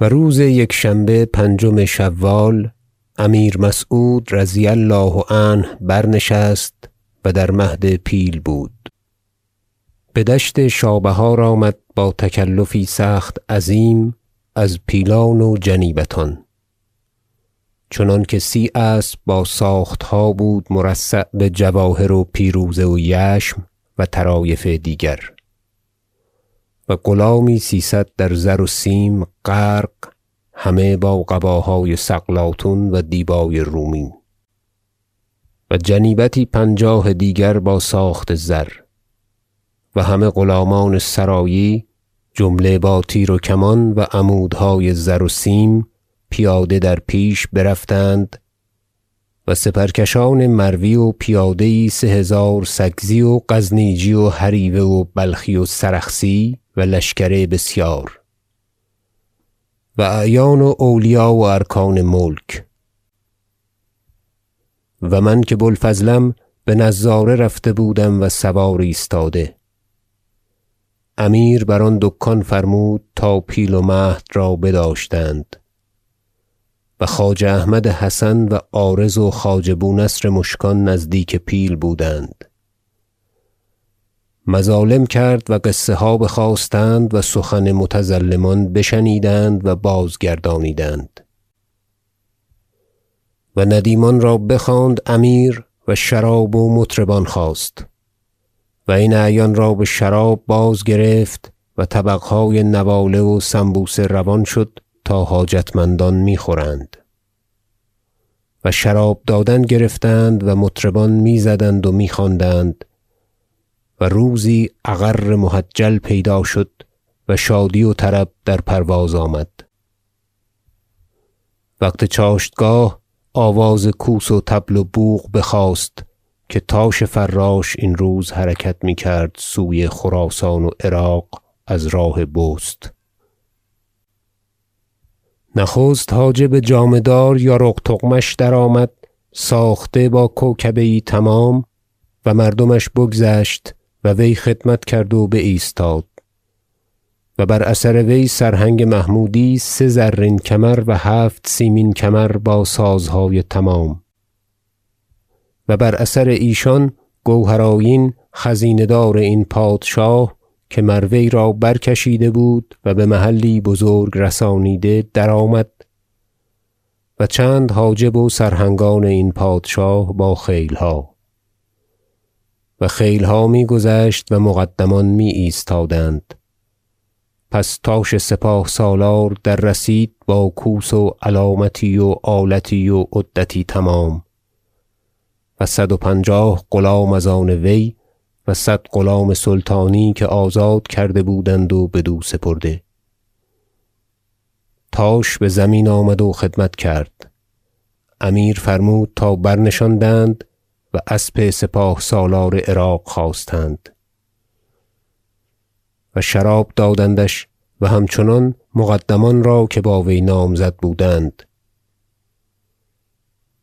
و روز یکشنبه پنجم شوال امیر مسعود رضی الله عنه برنشست و در مهد پیل بود. بدشت شابهار آمد با تکلفی سخت عظیم از پیلان و جنیبتان. چنانکه سی اسب با ساختها بود مرصع بجواهر و پیروزه و یشم و طرایف دیگر. و غلامی سیصد در زر و سیم غرق همه با قباهای سقلاطون و دیبای رومی و جنیبتی پنجاه دیگر با ساخت زر. و همه غلامان سرایی جمله با تیر و کمان و عمودهای زر و سیم پیاده در پیش برفتند و سپرکشان مروی و پیاده یی سه هزار سکزی و غزنیچی و هریوه و بلخی و سرخسی و لشکر بسیار و اعیان و اولیا و ارکان ملک. و من که بو الفضلم بنظاره رفته بودم و سوار ایستاده. امیر بر آن دکان فرمود تا پیل و مهد را بداشتند. و خواجه احمد حسن و عارض و خواجه بونصر مشکان نزدیک پیل بودند. مظالم کرد و قصه ها بخواستند و سخن متظلمان بشنیدند و بازگردانیدند. و ندیمان را بخواند امیر و شراب و مطربان خواست و این اعیان را بشراب بازگرفت و طبقهای نواله و سنبوسه روان شد تا حاجتمندان می‌خورند. و شراب دادن گرفتند و مطربان می‌زدند و میخواندند و روزی اغر محجل پیدا شد و شادی و طرب در پرواز آمد. وقت چاشتگاه آواز کوس و طبل و بوق بخاست که تاش فراش این روز حرکت می‌کرد سوی خراسان و عراق از راه بست. نخست حاجب جامه دار یارق تغمش درآمد ساخته با کوکبه یی تمام و مردمش بگذشت و وی خدمت کرد و بایستاد. و بر اثر وی سرهنگ محمودی سه زرین کمر و هفت سیمین کمر با سازهای تمام. و بر اثر ایشان گوهر آیین خزینه دار این پادشاه که مر وی را برکشیده بود و بمحلی بزرگ رسانیده درآمد و چند حاجب و سرهنگان این پادشاه با خیلها و خیلها میگذشت و مقدمان می ایستادند پس تاش سپاه سالار دررسید با کوس و علامتی و آلتی و عدتی تمام و صد و پنجاه غلام از آن وی و صد غلام سلطانی که آزاد کرده بودند و بدو سپرده. تاش بزمین آمد و خدمت کرد. امیر فرمود تا برنشاندند و اسب سپاه سالار عراق خواستند. و شراب دادندش و همچنان مقدمان را که با وی نامزد بودند.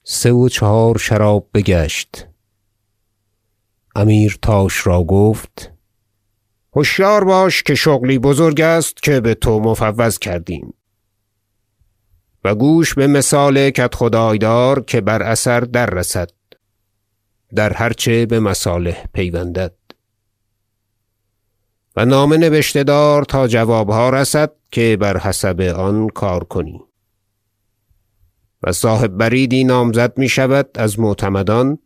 سه و چهار شراب بگشت. امیر تاش را گفت هشیار باش که شغلی بزرگ است که بتو مفوض کردیم. و گوش بمثال کدخدای دار که بر اثر دررسد در هر چه بمصالح پیوندد. و نامه نبشته دار تا جوابها رسد که بر حسب آن کار کنی. و صاحب بریدی نامزد می‌شود از معتمدان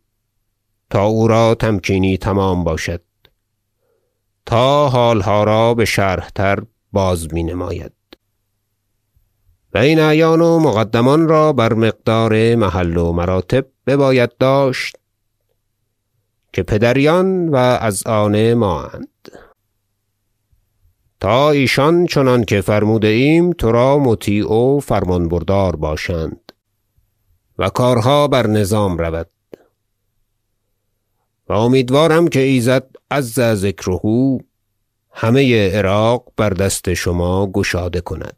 تا او را تمکینی تمام باشد. تا حالها را بشرح تر باز می نماید و این اعیان و مقدمان را بر مقدار محل و مراتب بباید داشت که پدریان و از آن مااند تا ایشان چنانکه فرموده ایم ترا مطیع و فرمان بردار باشند و کارها بر نظام رود. و امیدوارم که ایزد عز ذکره همه عراق بر دست شما گشاده کند.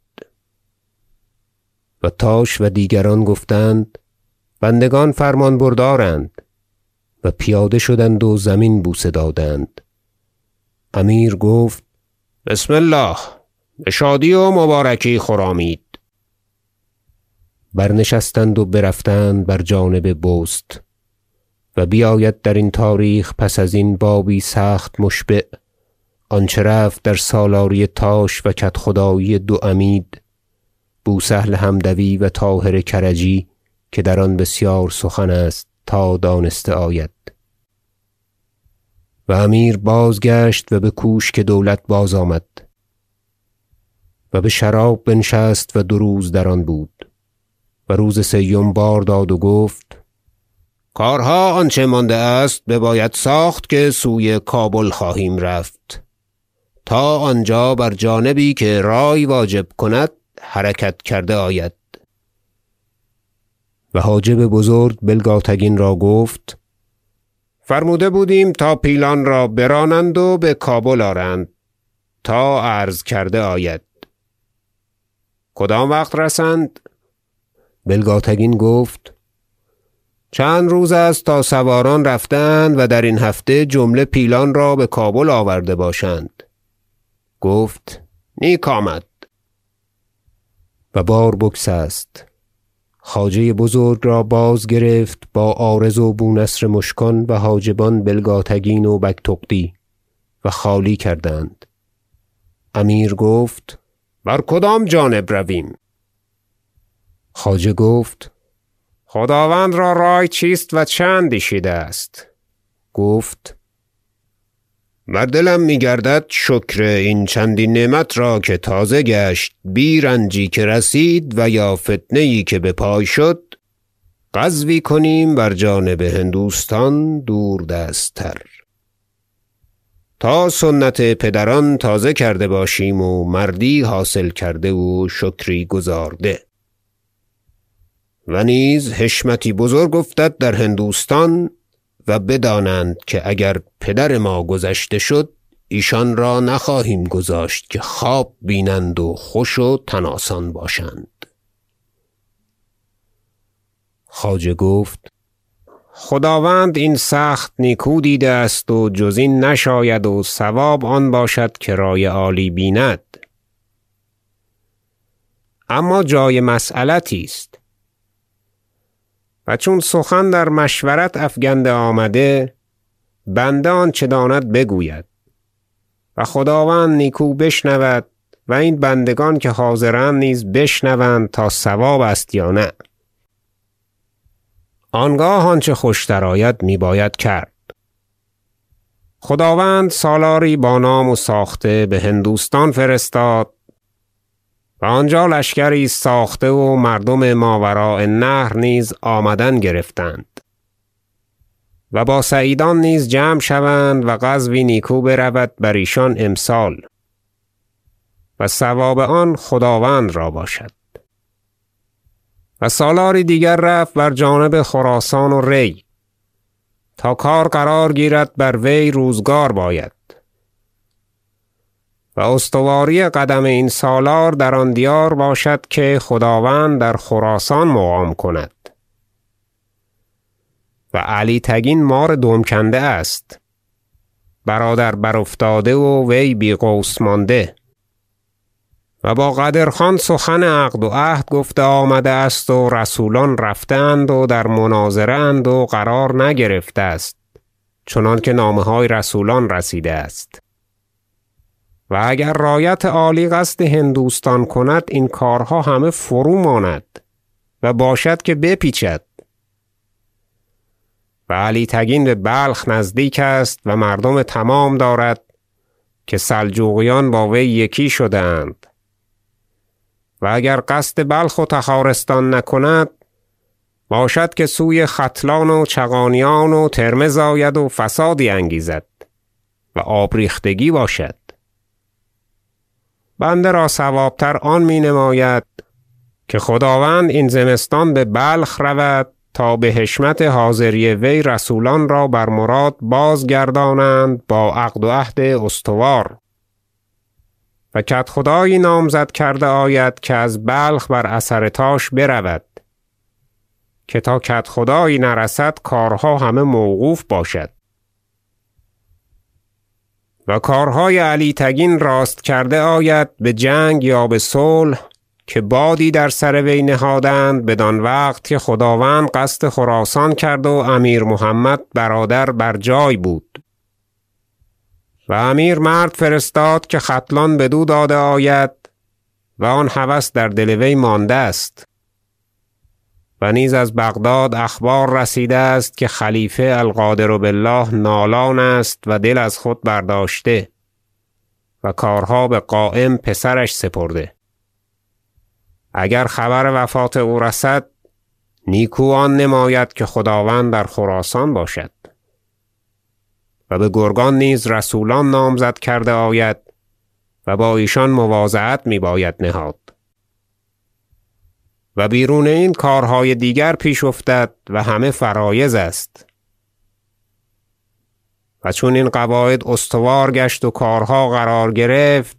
و تاش و دیگران گفتند بندگان فرمان بردارند و پیاده شدند و زمین بوسه دادند. امیر گفت بسم الله بشادی و مبارکی خرامید برنشستند و برفتند بر جانب بست. و بیاید درین تاریخ پس ازین بابی سخت مشبع. آنچه رفت در سالاری تاش و کدخدایی دو عمید بوسهل حمدوی و طاهر کرجی که در آن بسیار سخن است تا دانسته آید. و امیر بازگشت و بکوشک دولت بازآمد و بشراب بنشست و دو روز در آن بود. و روز سیم بار داد و گفت کارها آنچه مانده است بباید ساخت که سوی کابل خواهیم رفت. تا آنجا بر جانبی که رأی واجب کند حرکت کرده آید. و حاجب بزرگ بلگاتگین را گفت فرموده بودیم تا پیلان را برانند و بکابل آرند تا عرض کرده آید. کدام وقت رسند؟ بلگاتگین گفت چند روز است تا سواران رفته اند و درین هفته جمله پیلان را بکابل آورده باشند. گفت نیک آمد. و بار بگسست. خواجه بزرگ را بازگرفت با عارض و بونصر مشکان و حاجبان بلگاتگین و بگتغدی و خالی کردند. امیر گفت بر کدام جانب رویم؟ خواجه گفت خداوند را رأی چیست و چه اندیشیده است؟ گفت بر دلم میگردد شکر این چندین نعمت را که تازه گشت بی رنجی که رسید و یا فتنه یی که بپای شد غزوی کنیم بر جانب هندوستان دوردست تر تا سنت پدران تازه کرده باشیم و مردی حاصل کرده و شکری گزارده. و نیز حشمتی بزرگ افتد در هندوستان و بدانند که اگر پدر ما گذشته شد ایشان را نخواهیم گذاشت که خواب بینند و خوش و تن آسان باشند. خواجه گفت خداوند این سخت نیکو دیده است و جز این نشاید و صواب آن باشد که رأی عالی بیند. اما جای مسیلتی است. و چون سخن در مشورت افگنده آمده بنده آنچه داند بگوید. و خداوند نیکو بشنود و این بندگان که حاضرند نیز بشنوند تا صواب است یا نه. آنگاه آنچه خوشتر آید میباید کرد. خداوند سالاری با نام و ساخته بهندوستان فرستاد و آنجا لشکری ساخته و مردم ماوراء النهر نیز آمدن گرفتند. و با سعیدان نیز جمع شوند و غزوی نیکو برود بر ایشان امسال. و ثواب آن خداوند را باشد. و سالاری دیگر رفت بر جانب خراسان و ری. تا کار قرار گیرد بر وی روزگار باید. و استواری قدم این سالار در آن دیار باشد که خداوند در خراسان مقام کند. و علی تگین مار دم کنده است. برادر برافتاده و وی بی قوس مانده. و با قدر خان سخن عقد و عهد گفته آمده است و رسولان رفته اند و در مناظره و قرار نگرفته است چنانکه نامه های رسولان رسیده است. و اگر رایت عالی قصد هندوستان کند این کارها همه فروماند و باشد که بپیچد. و علی تگین ببلخ نزدیک است و مردم تمام دارد که سلجوقیان با وی یکی شده اند و اگر قصد بلخ و تخارستان نکند باشد که سوی ختلان و چغانیان و ترمذ آید و فسادی انگیزد و آب ریختگی باشد. بنده را صوابتر آن می نماید که خداوند این زمستان ببلخ رود تا بحشمت حاضری وی رسولان را بر مراد بازگردانند با عقد و عهد استوار. و کدخدایی نامزد کرده آید که از بلخ بر اثر تاش برود که تا کدخدایی نرسد کارها همه موقوف باشد. و کارهای علی تگین راست کرده آید بجنگ یا بصلح که بادی در سر وی نهادند بدان وقت که خداوند قصد خراسان کرد و امیر محمد برادر بر جای بود. و امیر مرد فرستاد که ختلان بدو داده آید و آن هوس در دل وی مانده است. و نیز از بغداد اخبار رسیده است که خلیفه القادر بالله نالان است و دل از خود برداشته و کارها بقایم پسرش سپرده. اگر خبر وفات او رسد نیکو آن نماید که خداوند در خراسان باشد. و بگرگان نیز رسولان نامزد کرده آید و با ایشان مواضعت میباید نهاد. و بیرون این کارهای دیگر پیش افتد و همه فرایض است. و چون این قواعد استوار گشت و کارها قرار گرفت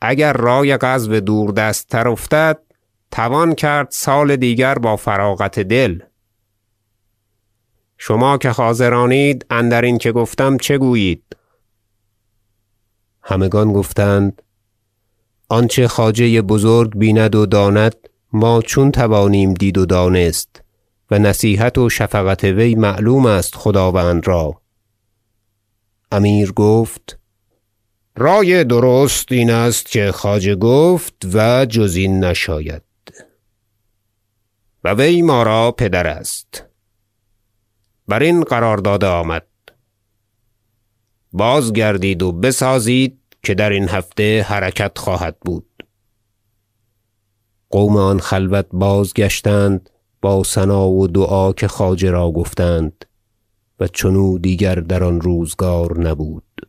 اگر رای غزو دوردست تر افتد توان کرد سال دیگر با فراغت دل. شما که حاضرانید اندرین که گفتم چه گویید؟ همگان گفتند آنچه خواجه بزرگ بیند و داند ما چون توانیم دید و دانست و نصیحت و شفقت وی معلوم است خداوند را. امیر گفت رای درست این است که خواجه گفت و جز این نشاید. و وی ما را پدر است. برین قرار داده آمد. بازگردید و بسازید که درین هفته حرکت خواهد بود. قوم آن خلوت بازگشتند با ثنا و دعا که خواجه را گفتند و چنو دیگر در آن روزگار نبود.